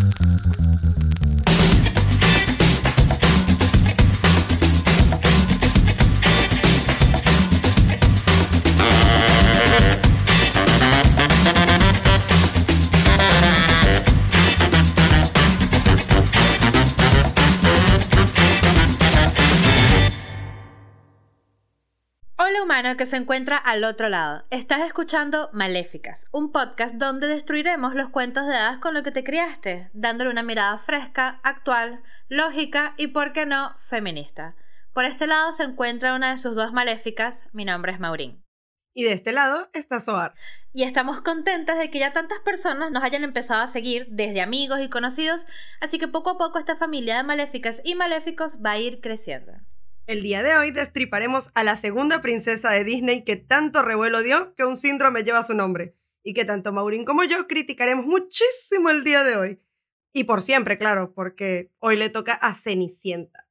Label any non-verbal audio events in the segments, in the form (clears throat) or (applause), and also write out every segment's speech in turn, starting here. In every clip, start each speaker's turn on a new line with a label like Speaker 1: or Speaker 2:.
Speaker 1: Thank you. Que se encuentra al otro lado. Estás escuchando Maléficas, un podcast donde destruiremos los cuentos de hadas con lo que te criaste, dándole una mirada fresca, actual, lógica y, por qué no, feminista. Por este lado se encuentra una de sus dos maléficas, mi nombre es Maurín.
Speaker 2: Y de este lado está Soar.
Speaker 1: Y estamos contentas de que ya tantas personas nos hayan empezado a seguir, desde amigos y conocidos, así que poco a poco esta familia de maléficas y maléficos va a ir creciendo.
Speaker 2: El día de hoy destriparemos a la segunda princesa de Disney que tanto revuelo dio que un síndrome lleva su nombre, y que tanto Maureen como yo criticaremos muchísimo el día de hoy. Y por siempre, claro, porque hoy le toca a Cenicienta.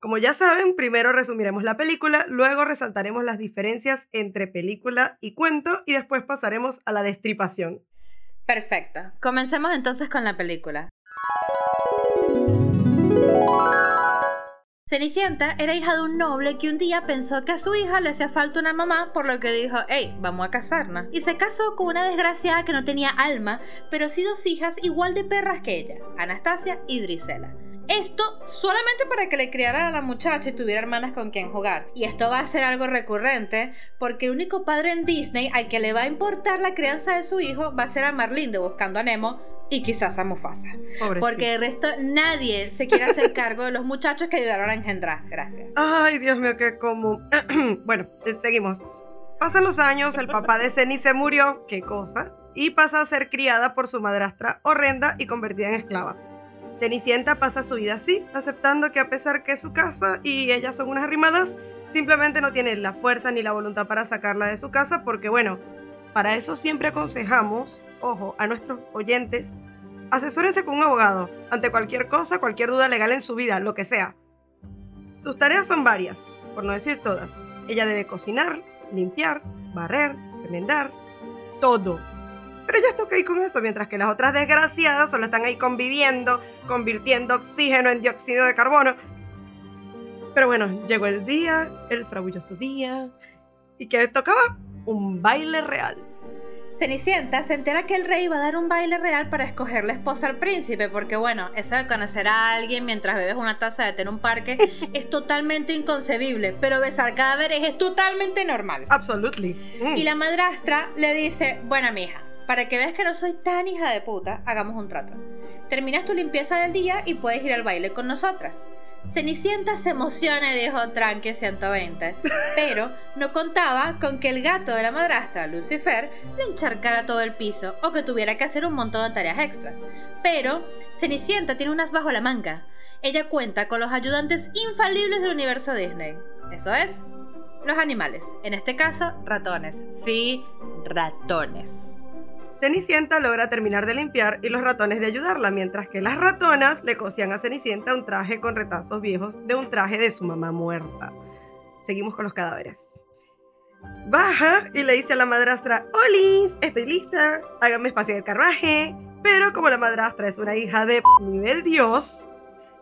Speaker 2: Como ya saben, primero resumiremos la película, luego resaltaremos las diferencias entre película y cuento y después pasaremos a la destripación.
Speaker 1: Perfecto. Comencemos entonces con la película. Cenicienta era hija de un noble que un día pensó que a su hija le hacía falta una mamá, por lo que dijo, hey, vamos a casarnos. Y se casó con una desgraciada que no tenía alma, pero sí dos hijas igual de perras que ella, Anastasia y Drisela. Esto solamente para que le criaran a la muchacha y tuviera hermanas con quien jugar. Y esto va a ser algo recurrente porque el único padre en Disney al que le va a importar la crianza de su hijo va a ser a Marlene de Buscando a Nemo y quizás a Mufasa. Porque de resto nadie se quiere hacer cargo de los muchachos que ayudaron a engendrar. Gracias.
Speaker 2: Ay, Dios mío, qué común. (clears throat) bueno, eh, seguimos. Pasan los años, el papá de Ceni se murió, qué cosa, y pasa a ser criada por su madrastra horrenda y convertida en esclava. Cenicienta pasa su vida así, aceptando que a pesar que es su casa y ellas son unas arrimadas, simplemente no tiene la fuerza ni la voluntad para sacarla de su casa porque bueno, para eso siempre aconsejamos ojo, a nuestros oyentes, asesórense con un abogado ante cualquier cosa, cualquier duda legal en su vida, lo que sea. Sus tareas son varias, por no decir todas. Ella debe cocinar, limpiar, barrer, remendar, todo. Pero ella está ok con eso, mientras que las otras desgraciadas solo están ahí conviviendo, convirtiendo oxígeno en dióxido de carbono. Pero bueno, llegó el día, el fabuloso día, y que tocaba un baile real.
Speaker 1: Cenicienta se entera que el rey va a dar un baile real para escoger la esposa al príncipe, porque bueno, eso de conocer a alguien mientras bebes una taza de té en un parque (laughs) es totalmente inconcebible, pero besar cadáveres es totalmente normal.
Speaker 2: Absolutely.
Speaker 1: Y la madrastra le dice, bueno mija, para que veas que no soy tan hija de puta, hagamos un trato. Terminas tu limpieza del día y puedes ir al baile con nosotras. Cenicienta se emociona dijo tranqui 120, pero no contaba con que el gato de la madrastra, Lucifer, le encharcara todo el piso o que tuviera que hacer un montón de tareas extras. Pero Cenicienta tiene unas bajo la manga. Ella cuenta con los ayudantes infalibles del universo Disney. Eso es, los animales. En este caso, ratones. Sí, ratones.
Speaker 2: Cenicienta logra terminar de limpiar y los ratones de ayudarla, mientras que las ratonas le cosían a Cenicienta un traje con retazos viejos de un traje de su mamá muerta. Seguimos con los cadáveres. Baja y le dice a la madrastra, Olis, estoy lista, hágame espacio en el carruaje. Pero como la madrastra es una hija de nivel dios,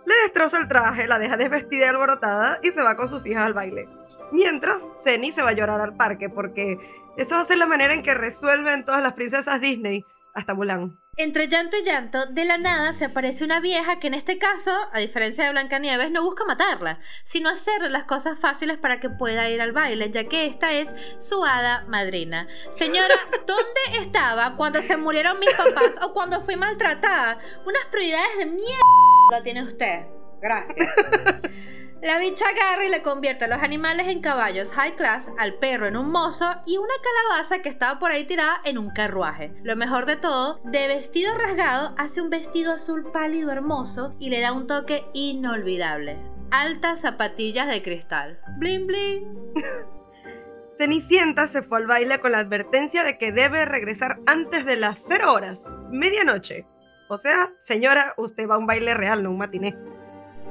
Speaker 2: le destroza el traje, la deja desvestida y alborotada y se va con sus hijas al baile. Mientras, Ceni se va a llorar al parque porque esa va a ser la manera en que resuelven todas las princesas Disney, hasta Mulan.
Speaker 1: Entre llanto y llanto, de la nada se aparece una vieja que en este caso, a diferencia de Blancanieves, no busca matarla, sino hacerle las cosas fáciles para que pueda ir al baile, ya que esta es su hada madrina. Señora, (laughs) ¿dónde estaba cuando se murieron mis papás o cuando fui maltratada? Unas prioridades de mierda tiene usted. Gracias. (laughs) La bicha agarra y le convierte a los animales en caballos high class, al perro en un mozo y una calabaza que estaba por ahí tirada en un carruaje. Lo mejor de todo, de vestido rasgado hace un vestido azul pálido hermoso y le da un toque inolvidable. Altas zapatillas de cristal. Bling bling. (laughs)
Speaker 2: Cenicienta se fue al baile con la advertencia de que debe regresar antes de las 0 horas, medianoche. O sea, señora, usted va a un baile real, no un matiné.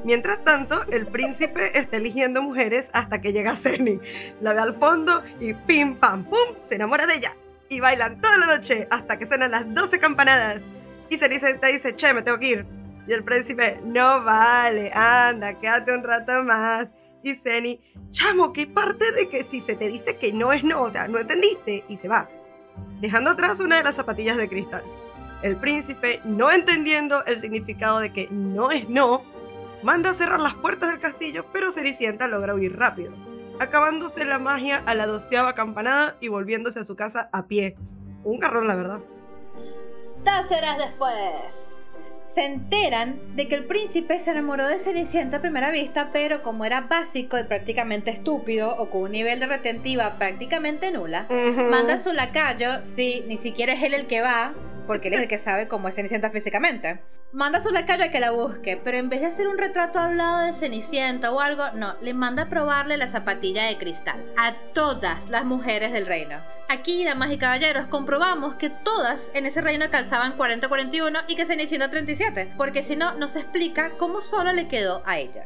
Speaker 2: Mientras tanto, el príncipe está eligiendo mujeres hasta que llega Ceni. La ve al fondo y pim pam pum, se enamora de ella. Y bailan toda la noche hasta que suenan las 12 campanadas. Y Cenicienta dice, che, me tengo que ir. Y el príncipe, no vale, anda, quédate un rato más. Y Ceni, chamo, ¿qué parte de que si se te dice que no es no? O sea, no entendiste. Y se va, dejando atrás una de las zapatillas de cristal. El príncipe, no entendiendo el significado de que no es no, manda a cerrar las puertas del castillo, pero Cenicienta logra huir rápido, acabándose la magia a la doceava campanada y volviéndose a su casa a pie. Un carrón, la verdad.
Speaker 1: Dos horas después. Se enteran de que el príncipe se enamoró de Cenicienta a primera vista, pero como era básico y prácticamente estúpido, o con un nivel de retentiva prácticamente nula, manda a su lacayo, sí, ni siquiera es él el que va, porque él es el que sabe cómo es Cenicienta físicamente. Manda a su lacayo a que la busque, pero en vez de hacer un retrato hablado de Cenicienta o algo, no, le manda a probarle la zapatilla de cristal a todas las mujeres del reino. Aquí, damas y caballeros, comprobamos que todas en ese reino calzaban 40-41 y que Cenicienta 37, porque si no, nos explica cómo solo le quedó a ella.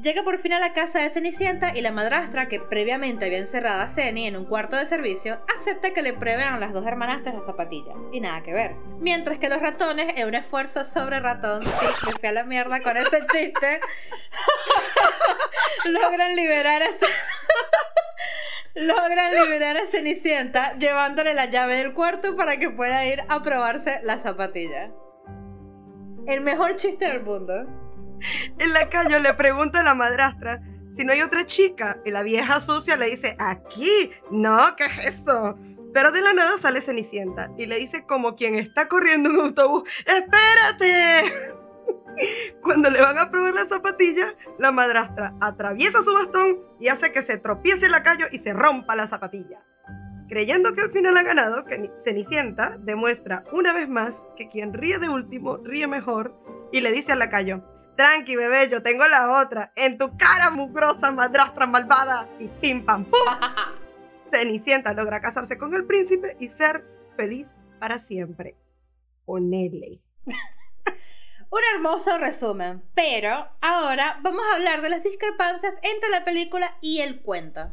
Speaker 1: Llega por fin a la casa de Cenicienta y la madrastra, que previamente había encerrado a Ceni en un cuarto de servicio, acepta que le prueben a las dos hermanastras la zapatilla. Y nada que ver. Mientras que los ratones, en un esfuerzo sobre ratón, sí, me fui a la mierda con ese chiste, (laughs) logran liberar a (laughs) logran liberar a Cenicienta llevándole la llave del cuarto para que pueda ir a probarse la zapatilla. El mejor chiste del mundo.
Speaker 2: En la calle le pregunta a la madrastra si no hay otra chica y la vieja sucia le dice, aquí, no, ¿qué es eso? Pero de la nada sale Cenicienta y le dice como quien está corriendo un autobús, ¡espérate! (laughs) Cuando le van a probar la zapatilla, la madrastra atraviesa su bastón y hace que se tropiece la lacayo y se rompa la zapatilla. Creyendo que al final ha ganado, Cenicienta demuestra una vez más que quien ríe de último ríe mejor y le dice al lacayo, Tranqui, bebé, yo tengo la otra. En tu cara, mugrosa madrastra malvada. Y pim pam pum. (laughs) Cenicienta logra casarse con el príncipe y ser feliz para siempre. Ponele. (laughs)
Speaker 1: Un hermoso resumen, pero ahora vamos a hablar de las discrepancias entre la película y el cuento.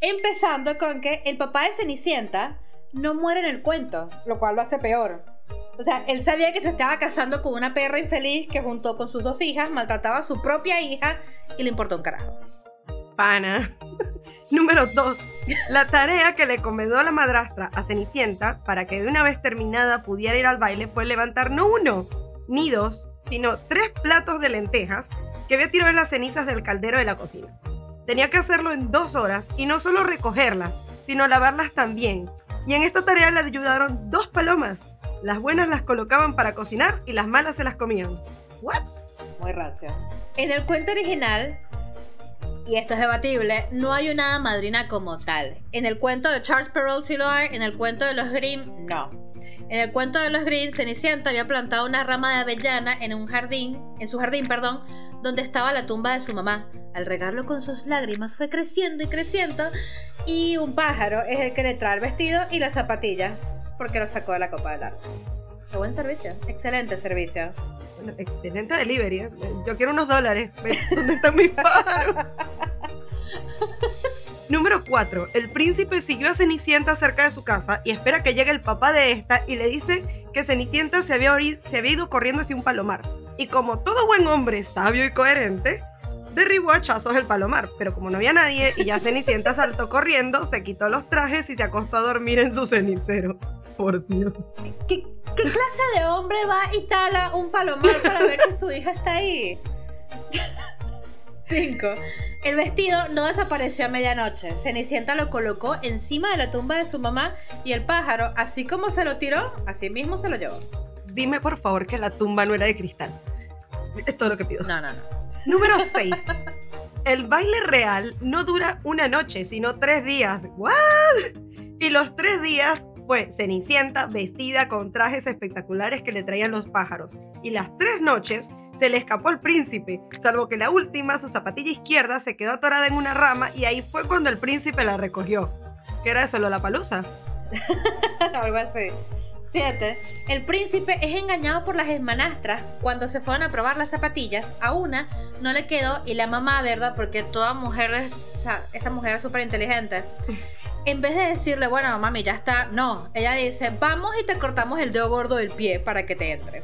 Speaker 1: Empezando con que el papá de Cenicienta no muere en el cuento, lo cual lo hace peor. O sea, él sabía que se estaba casando con una perra infeliz que junto con sus dos hijas maltrataba a su propia hija y le importó un carajo.
Speaker 2: Pana. (laughs) Número 2. La tarea que le encomendó la madrastra a Cenicienta para que de una vez terminada pudiera ir al baile fue levantar no uno, ni dos, sino tres platos de lentejas que había tirado en las cenizas del caldero de la cocina. Tenía que hacerlo en dos horas y no solo recogerlas, sino lavarlas también. Y en esta tarea le ayudaron dos palomas las buenas las colocaban para cocinar y las malas se las comían. ¿What?
Speaker 1: Muy rancio. En el cuento original, y esto es debatible, no hay una madrina como tal. En el cuento de Charles Perrault sí lo hay, en el cuento de los Grimm no. En el cuento de los Grimm, Cenicienta había plantado una rama de avellana en un jardín, en su jardín, perdón, donde estaba la tumba de su mamá. Al regarlo con sus lágrimas fue creciendo y creciendo y un pájaro es el que le trae el vestido y las zapatillas porque lo sacó de la Copa del Arte. Qué buen servicio, excelente servicio.
Speaker 2: excelente delivery. ¿eh? Yo quiero unos dólares. ¿Dónde están mis pájaros? (laughs) Número 4. El príncipe siguió a Cenicienta cerca de su casa y espera que llegue el papá de esta y le dice que Cenicienta se había, se había ido corriendo hacia un palomar. Y como todo buen hombre sabio y coherente, derribó a hachazos el palomar, pero como no había nadie y ya Cenicienta saltó corriendo, se quitó los trajes y se acostó a dormir en su cenicero. Por Dios.
Speaker 1: ¿Qué, clase de hombre va y tala un palomar para ver si su hija está ahí? 5. El vestido no desapareció a medianoche. Cenicienta lo colocó encima de la tumba de su mamá y el pájaro, así como se lo tiró, así mismo se lo llevó.
Speaker 2: Dime por favor que la tumba no era de cristal. Es todo lo que pido.
Speaker 1: No, no, no.
Speaker 2: Número 6. El baile real no dura una noche, sino tres días. ¿What? Y los tres días fue Cenicienta vestida con trajes espectaculares que le traían los pájaros. Y las tres noches se le escapó al príncipe, salvo que la última, su zapatilla izquierda, se quedó atorada en una rama y ahí fue cuando el príncipe la recogió. ¿Qué era eso, la palusa? (laughs)
Speaker 1: Algo así. 7. El príncipe es engañado por las hermanastras cuando se fueron a probar las zapatillas. A una no le quedó y la mamá, ¿verdad? Porque toda mujer, o sea, esa mujer es súper inteligente en vez de decirle, bueno, mami, ya está, no, ella dice, vamos y te cortamos el dedo gordo del pie para que te entre.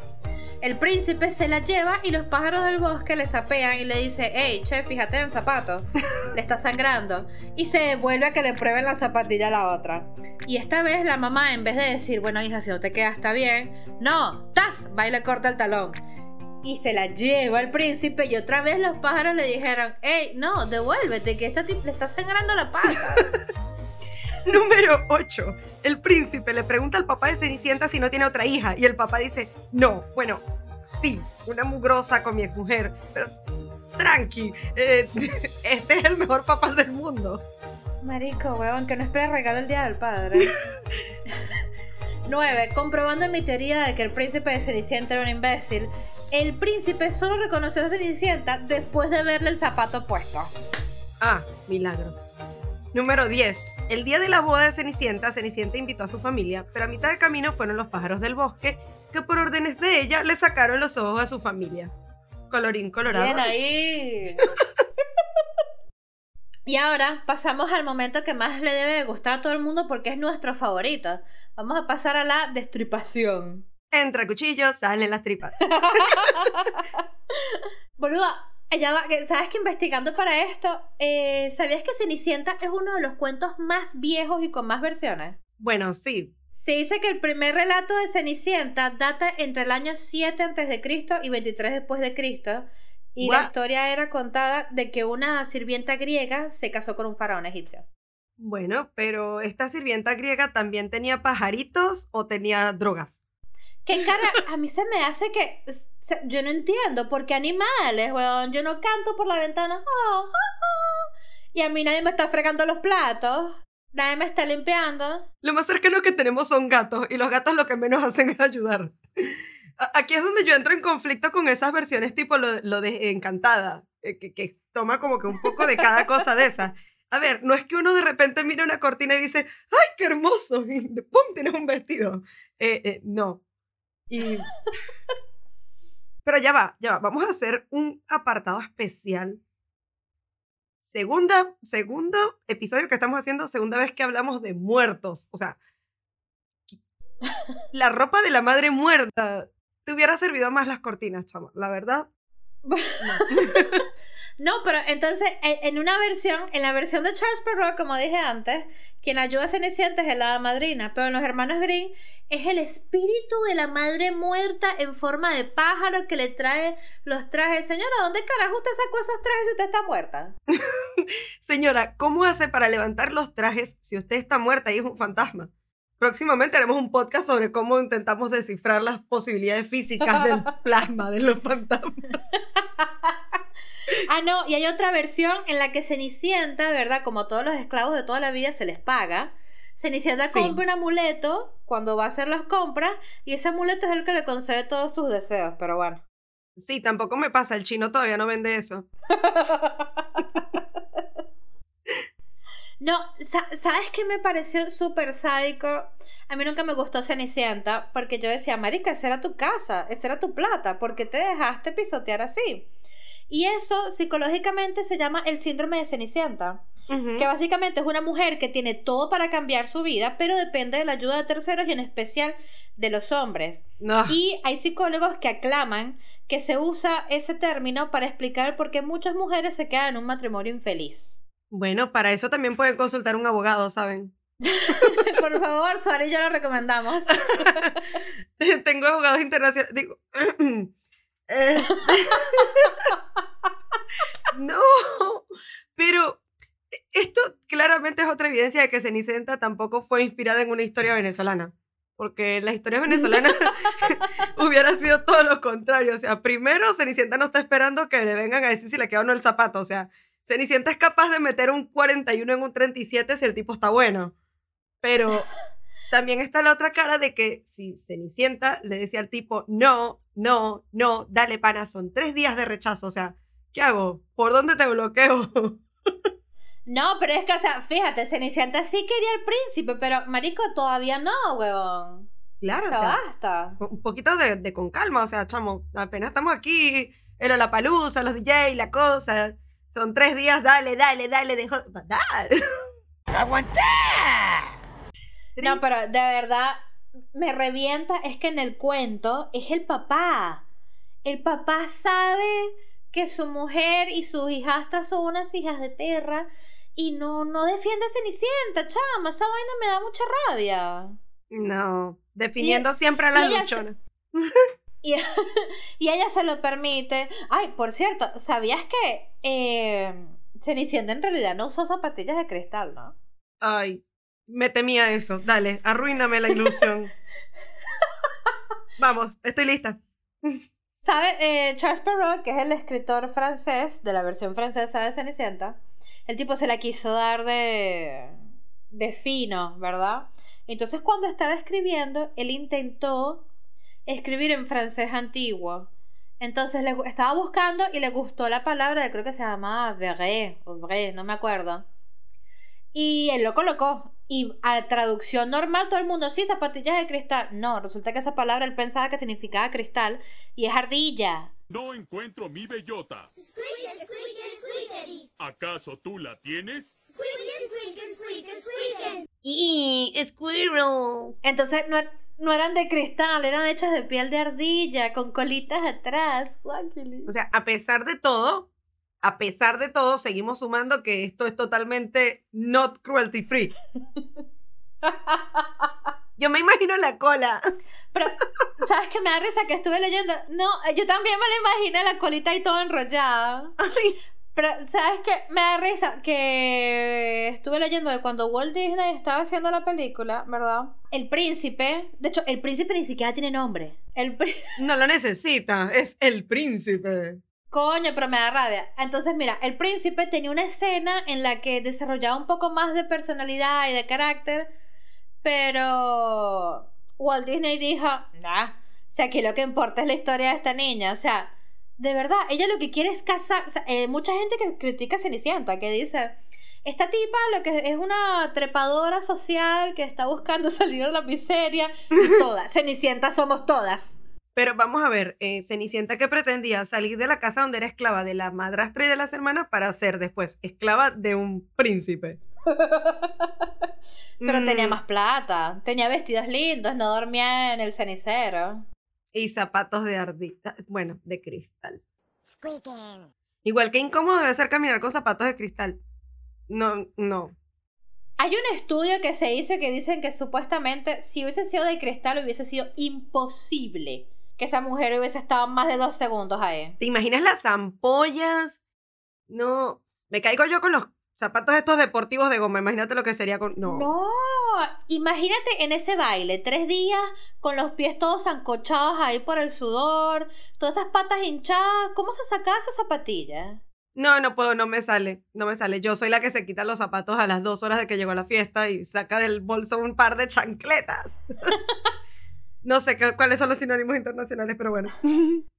Speaker 1: El príncipe se la lleva y los pájaros del bosque le sapean y le dice, hey, che, fíjate en el zapato, le está sangrando. Y se vuelve a que le prueben la zapatilla a la otra. Y esta vez la mamá, en vez de decir, bueno, hija, si no te queda está bien, no, ¡tas! Va y le corta el talón. Y se la lleva al príncipe y otra vez los pájaros le dijeron, hey, no, devuélvete, que esta le está sangrando la pata. (laughs) (laughs)
Speaker 2: Número 8. El príncipe le pregunta al papá de Cenicienta si no tiene otra hija y el papá dice, no, bueno, sí, una mugrosa con mi mujer, pero tranqui, eh, (laughs) este es el mejor papá del mundo.
Speaker 1: Marico, weón, que no espera regalo el día del padre. (laughs) 9. Comprobando mi teoría de que el príncipe de Cenicienta era un imbécil, el príncipe solo reconoció a Cenicienta después de verle el zapato puesto.
Speaker 2: Ah, milagro. Número 10. El día de la boda de Cenicienta, Cenicienta invitó a su familia, pero a mitad de camino fueron los pájaros del bosque, que por órdenes de ella le sacaron los ojos a su familia. Colorín colorado.
Speaker 1: Bien ahí. (laughs) y ahora pasamos al momento que más le debe gustar a todo el mundo porque es nuestro favorito. Vamos a pasar a la destripación.
Speaker 2: Entra cuchillo, salen las tripas. (laughs) (laughs)
Speaker 1: Boluda, ¿sabes que investigando para esto, eh, ¿sabías que Cenicienta es uno de los cuentos más viejos y con más versiones?
Speaker 2: Bueno, sí.
Speaker 1: Se dice que el primer relato de Cenicienta data entre el año 7 a.C. y 23 después de Cristo. Y la historia era contada de que una sirvienta griega se casó con un faraón egipcio.
Speaker 2: Bueno, pero ¿esta sirvienta griega también tenía pajaritos o tenía drogas?
Speaker 1: ¿Qué cara? A mí se me hace que yo no entiendo por qué animales, weón. Yo no canto por la ventana. Oh. Y a mí nadie me está fregando los platos. Nadie me está limpiando.
Speaker 2: Lo más cercano que tenemos son gatos. Y los gatos lo que menos (laughs) hacen es ayudar. Aquí es donde yo entro en conflicto con esas versiones tipo lo, de Encantada. Eh, que, que, toma como que un poco de cada cosa de esas. A ver, no es que uno de repente mire una cortina y dice, ¡ay, qué hermoso! (laughs) Y ¡pum! tienes un vestido. Eh, eh, no. Y pero ya va, ya va. Vamos a hacer un apartado especial. Segunda, segundo episodio que estamos haciendo, segunda vez que hablamos de muertos. O sea, (laughs) la ropa de la madre muerta. Te hubiera servido más las cortinas, chama. La verdad. (laughs)
Speaker 1: No. (laughs) pero entonces, en una versión, en la versión de Charles Perrault, como dije antes, quien ayuda a Cenicienta es la madrina, pero en los hermanos Green es el espíritu de la madre muerta en forma de pájaro que le trae los trajes. Señora, ¿dónde carajo usted sacó esos trajes si usted está muerta? (laughs)
Speaker 2: Señora, ¿cómo hace para levantar los trajes si usted está muerta y es un fantasma? Próximamente haremos un podcast sobre cómo intentamos descifrar las posibilidades físicas del (laughs) plasma de los fantasmas. (laughs)
Speaker 1: ah, no, y hay otra versión en la que Cenicienta, ¿verdad? Como todos los esclavos de toda la vida se les paga Cenicienta compra un amuleto cuando va a hacer las compras y ese amuleto es el que le concede todos sus deseos, pero bueno.
Speaker 2: Sí, tampoco me pasa, el chino todavía no vende eso. (laughs)
Speaker 1: no, ¿sabes qué me pareció súper sádico? A mí nunca me gustó Cenicienta porque yo decía, marica, esa era tu casa, esa era tu plata, ¿por qué te dejaste pisotear así? Y eso psicológicamente se llama el síndrome de Cenicienta que básicamente es una mujer que tiene todo para cambiar su vida, pero depende de la ayuda de terceros y en especial de los hombres. Y hay psicólogos que aclaman que se usa ese término para explicar por qué muchas mujeres se quedan en un matrimonio infeliz.
Speaker 2: Bueno, para eso también pueden consultar un abogado, ¿saben? (laughs)
Speaker 1: por favor, Suárez y yo lo recomendamos. (laughs)
Speaker 2: Tengo abogados internacionales. Digo. (clears throat) Eh, (laughs) no, pero esto claramente es otra evidencia de que Cenicienta tampoco fue inspirada en una historia venezolana. Porque la historia venezolana (laughs) hubiera sido todo lo contrario. O sea, primero Cenicienta no está esperando que le vengan a decir si le queda o no el zapato. O sea, Cenicienta es capaz de meter un 41 en un 37 si el tipo está bueno. Pero también está la otra cara de que si Cenicienta le decía al tipo, no, no, no, dale pana, son tres días de rechazo. O sea, ¿qué hago? ¿Por dónde te bloqueo?
Speaker 1: No, pero es que, o sea, fíjate, Cenicienta sí quería al príncipe, pero Marico todavía no, weón.
Speaker 2: Claro, o sea, basta. Un poquito de, con calma, o sea, chamo, apenas estamos aquí, el la palusa, los DJ, la cosa. Son tres días, dale, dale, dale, dejo. Dale.
Speaker 3: ¡Aguanta!
Speaker 1: No, pero de verdad me revienta es que en el cuento es el papá. El papá sabe que su mujer y sus hijastras son unas hijas de perra y no, no defiende a Cenicienta, chama. Esa vaina me da mucha rabia.
Speaker 2: No, definiendo siempre a la
Speaker 1: y ella
Speaker 2: luchona. (laughs)
Speaker 1: Y, y ella se lo permite. Ay, por cierto, ¿sabías que eh, Cenicienta en realidad no usó zapatillas de cristal, no?
Speaker 2: Ay, me temía eso. Dale, arruíname la ilusión. (laughs) Vamos, estoy lista.
Speaker 1: ¿Sabe? Eh, Charles Perrault, que es el escritor francés de la versión francesa de Cenicienta, el tipo se la quiso dar de, de fino, ¿verdad? Entonces cuando estaba escribiendo, él intentó escribir en francés antiguo. Entonces le, estaba buscando y le gustó la palabra, creo que se llamaba vrai o vrai, no me acuerdo. Y él lo colocó. Y a traducción normal todo el mundo, sí, zapatillas de cristal. No, resulta que esa palabra él pensaba que significaba cristal y es ardilla.
Speaker 4: No encuentro mi bellota. ¿Acaso tú la tienes?
Speaker 2: ¡Y Squirrel!
Speaker 1: Entonces no, no eran de cristal, eran hechas de piel de ardilla, con colitas atrás.
Speaker 2: O sea, a pesar de todo, a pesar de todo, seguimos sumando que esto es totalmente not cruelty free. (laughs) Yo me imagino la cola.
Speaker 1: Pero, ¿sabes qué me da risa que estuve leyendo? No, yo también me lo imaginé la colita ahí toda enrollada.
Speaker 2: Ay,
Speaker 1: Pero, ¿sabes qué? Me da risa que estuve leyendo de cuando Walt Disney estaba haciendo la película, ¿verdad? El príncipe, de hecho, el príncipe ni siquiera tiene nombre. El príncipe.
Speaker 2: no lo necesita, es el príncipe.
Speaker 1: Coño, pero me da rabia. Entonces, mira, el príncipe tenía una escena en la que desarrollaba un poco más de personalidad y de carácter, pero Walt Disney dijo, nah, o sea, aquí lo que importa es la historia de esta niña, o sea, de verdad, ella lo que quiere es casar, o eh, mucha gente que critica a Cenicienta, que dice, esta tipa lo que es una trepadora social que está buscando (laughs) salir de la miseria, y todas, Cenicienta somos todas.
Speaker 2: Pero vamos a ver, eh, Cenicienta que pretendía salir de la casa donde era esclava de la madrastra y de las hermanas para ser después esclava de un príncipe. (laughs)
Speaker 1: Pero tenía
Speaker 2: Mm,
Speaker 1: más plata, tenía vestidos lindos, no dormía en el cenicero.
Speaker 2: Y zapatos de ardita, bueno, de cristal.
Speaker 5: Squeaking.
Speaker 2: Igual que incómodo debe ser caminar con zapatos de cristal. No, no.
Speaker 1: Hay un estudio que se hizo que dicen que supuestamente si hubiese sido de cristal hubiese sido imposible que esa mujer hubiese estado más de dos segundos ahí.
Speaker 2: ¿Te imaginas las ampollas? No, me caigo yo con los zapatos estos deportivos de goma. Imagínate lo que sería con... No.
Speaker 1: No, imagínate en ese baile, tres días con los pies todos ancochados ahí por el sudor, todas esas patas hinchadas, ¿cómo se sacaba esa zapatilla?
Speaker 2: No, no puedo, no me sale, no me sale. Yo soy la que se quita los zapatos a las dos horas de que llegó a la fiesta y saca del bolso un par de chancletas. (laughs) no sé qué- cuáles son los sinónimos internacionales, pero bueno. (laughs)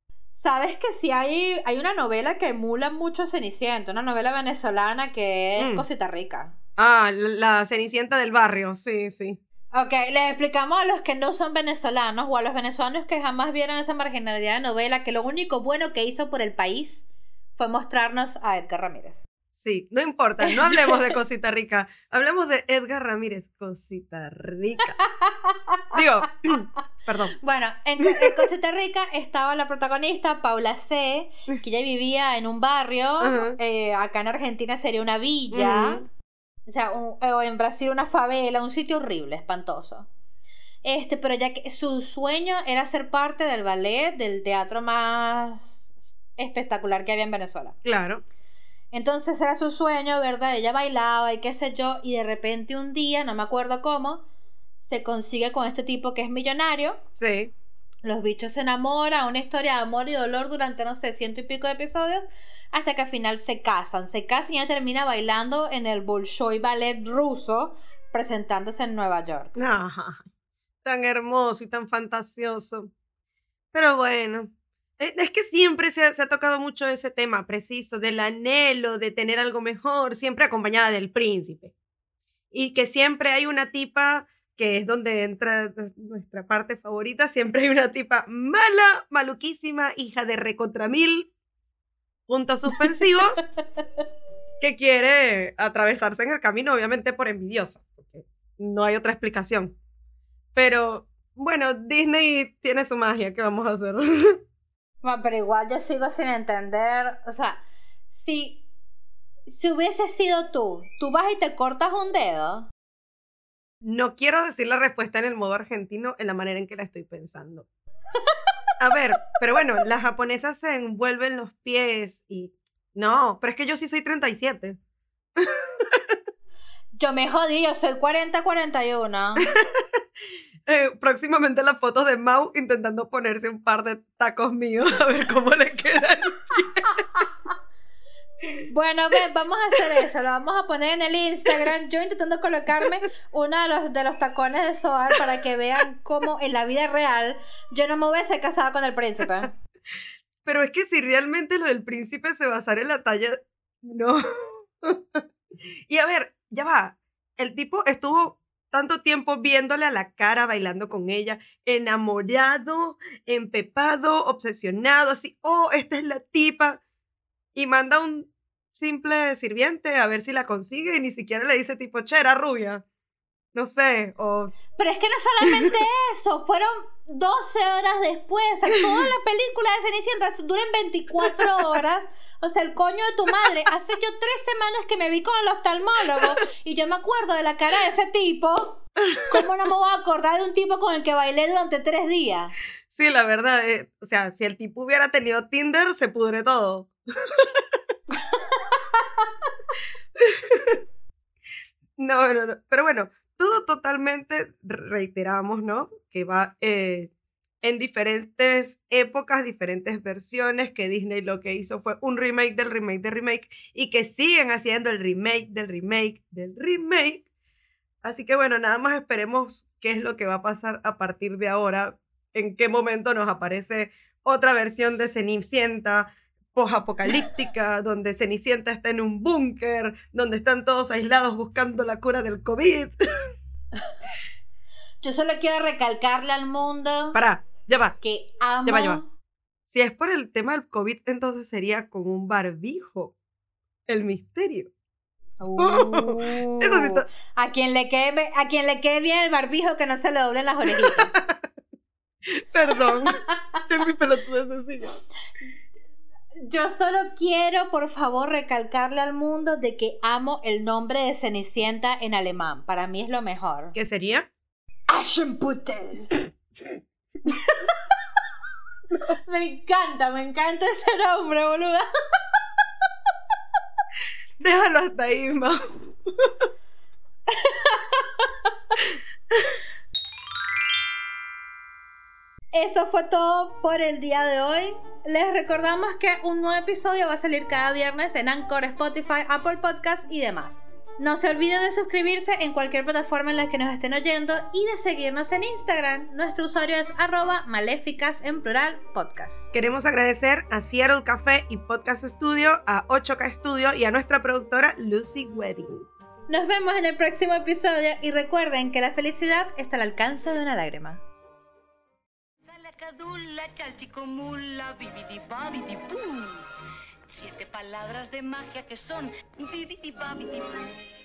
Speaker 1: Sabes que sí hay, hay una novela que emula mucho a Cenicienta, una novela venezolana que es
Speaker 2: Mm.
Speaker 1: Cosita Rica.
Speaker 2: Ah, la la Cenicienta del barrio, sí, sí.
Speaker 1: Ok, les explicamos a los que no son venezolanos o a los venezolanos que jamás vieron esa marginalidad de novela que lo único bueno que hizo por el país fue mostrarnos a Edgar Ramírez.
Speaker 2: Sí, no importa, no hablemos de Cosita Rica, hablemos de Edgar Ramírez, Cosita Rica. Digo, (clears throat) perdón.
Speaker 1: Bueno, en, en Cosita Rica estaba la protagonista, Paula C., que ella vivía en un barrio, eh, acá en Argentina sería una villa, o sea, un- o en Brasil una favela, un sitio horrible, espantoso. Este, pero ya que su sueño era ser parte del ballet, del teatro más espectacular que había en Venezuela.
Speaker 2: Claro.
Speaker 1: Entonces era su sueño, ¿verdad? Ella bailaba y qué sé yo, y de repente un día, no me acuerdo cómo, se consigue con este tipo que es millonario.
Speaker 2: Sí.
Speaker 1: Los bichos se enamoran, una historia de amor y dolor durante, no sé, ciento y pico de episodios, hasta que al final se casan. Se casan y ella termina bailando en el Bolshoi Ballet ruso, presentándose en Nueva York.
Speaker 2: Ah, tan hermoso y tan fantasioso. Pero bueno, es que siempre se ha, se ha tocado mucho ese tema preciso del anhelo de tener algo mejor, siempre acompañada del príncipe. Y que siempre hay una tipa, que es donde entra nuestra parte favorita, siempre hay una tipa mala, maluquísima, hija de recontra mil, puntos suspensivos, que quiere atravesarse en el camino, obviamente por envidiosa, porque no hay otra explicación. Pero bueno, Disney tiene su magia, ¿qué vamos a hacer? (laughs)
Speaker 1: Bueno, pero igual yo sigo sin entender. O sea, si, si hubiese sido tú, tú vas y te cortas un dedo.
Speaker 2: No quiero decir la respuesta en el modo argentino en la manera en que la estoy pensando. (laughs) A ver, pero bueno, las japonesas se envuelven los pies y... No, pero es que yo sí soy 37.
Speaker 1: Yo me jodí, yo soy 40-41. (laughs)
Speaker 2: Eh, próximamente las fotos de Mau intentando ponerse un par de tacos míos (laughs) a ver cómo le queda.
Speaker 1: Bueno, ve, vamos a hacer eso, lo vamos a poner en el Instagram. Yo intentando colocarme uno de los, de los tacones de Soar para que vean cómo en la vida real yo no me hubiese casado con el príncipe.
Speaker 2: Pero es que si realmente lo del príncipe se basara en la talla, no. (laughs) y a ver, ya va. El tipo estuvo tanto tiempo viéndole a la cara, bailando con ella, enamorado, empepado, obsesionado, así, oh, esta es la tipa. Y manda un simple sirviente a ver si la consigue y ni siquiera le dice tipo, che, era rubia. No sé, o
Speaker 1: Pero es que no solamente (laughs) eso, fueron 12 horas después. O sea, toda la película de Cenicienta dura en 24 horas. O sea, el coño de tu madre. Hace yo tres semanas que me vi con el oftalmólogo y yo me acuerdo de la cara de ese tipo. ¿Cómo no me voy a acordar de un tipo con el que bailé durante tres días?
Speaker 2: Sí, la verdad, eh, o sea, si el tipo hubiera tenido Tinder, se pudre todo. (laughs) no, no, no. Pero bueno, todo totalmente, reiteramos, ¿no? Que va eh, en diferentes épocas, diferentes versiones, que Disney lo que hizo fue un remake del remake del remake y que siguen haciendo el remake del remake del remake. Así que bueno, nada más esperemos qué es lo que va a pasar a partir de ahora, en qué momento nos aparece otra versión de Cenicienta post-apocalíptica, donde Cenicienta está en un búnker, donde están todos aislados buscando la cura del COVID.
Speaker 1: Yo solo quiero recalcarle al mundo
Speaker 2: Pará, ya va.
Speaker 1: que amo.
Speaker 2: Ya va, ya va. Si es por el tema del COVID, entonces sería con un barbijo. El misterio.
Speaker 1: Uh, (laughs) a quien le quede a quien le quede bien el barbijo que no se le doblen las orejitas. (laughs)
Speaker 2: Perdón. (laughs) es mi pelotuda sencilla.
Speaker 1: Yo solo quiero, por favor, recalcarle al mundo de que amo el nombre de Cenicienta en alemán. Para mí es lo mejor.
Speaker 2: ¿Qué sería?
Speaker 1: Aschenputtel. (laughs) me encanta, me encanta ese nombre, boluda. (laughs)
Speaker 2: Déjalo hasta ahí, Mau. (laughs)
Speaker 1: Eso fue todo por el día de hoy. Les recordamos que un nuevo episodio va a salir cada viernes en Anchor, Spotify, Apple Podcast y demás. No se olviden de suscribirse en cualquier plataforma en la que nos estén oyendo y de seguirnos en Instagram. Nuestro usuario es arroba maléficas en plural podcast.
Speaker 2: Queremos agradecer a Seattle Café y Podcast Studio, a 8K Studio y a nuestra productora Lucy Weddings.
Speaker 1: Nos vemos en el próximo episodio y recuerden que la felicidad está al alcance de una lágrima.
Speaker 3: Salacadula, chalchicomula, bibidi babidi bú. Siete palabras de magia que son bibidi babidi bú.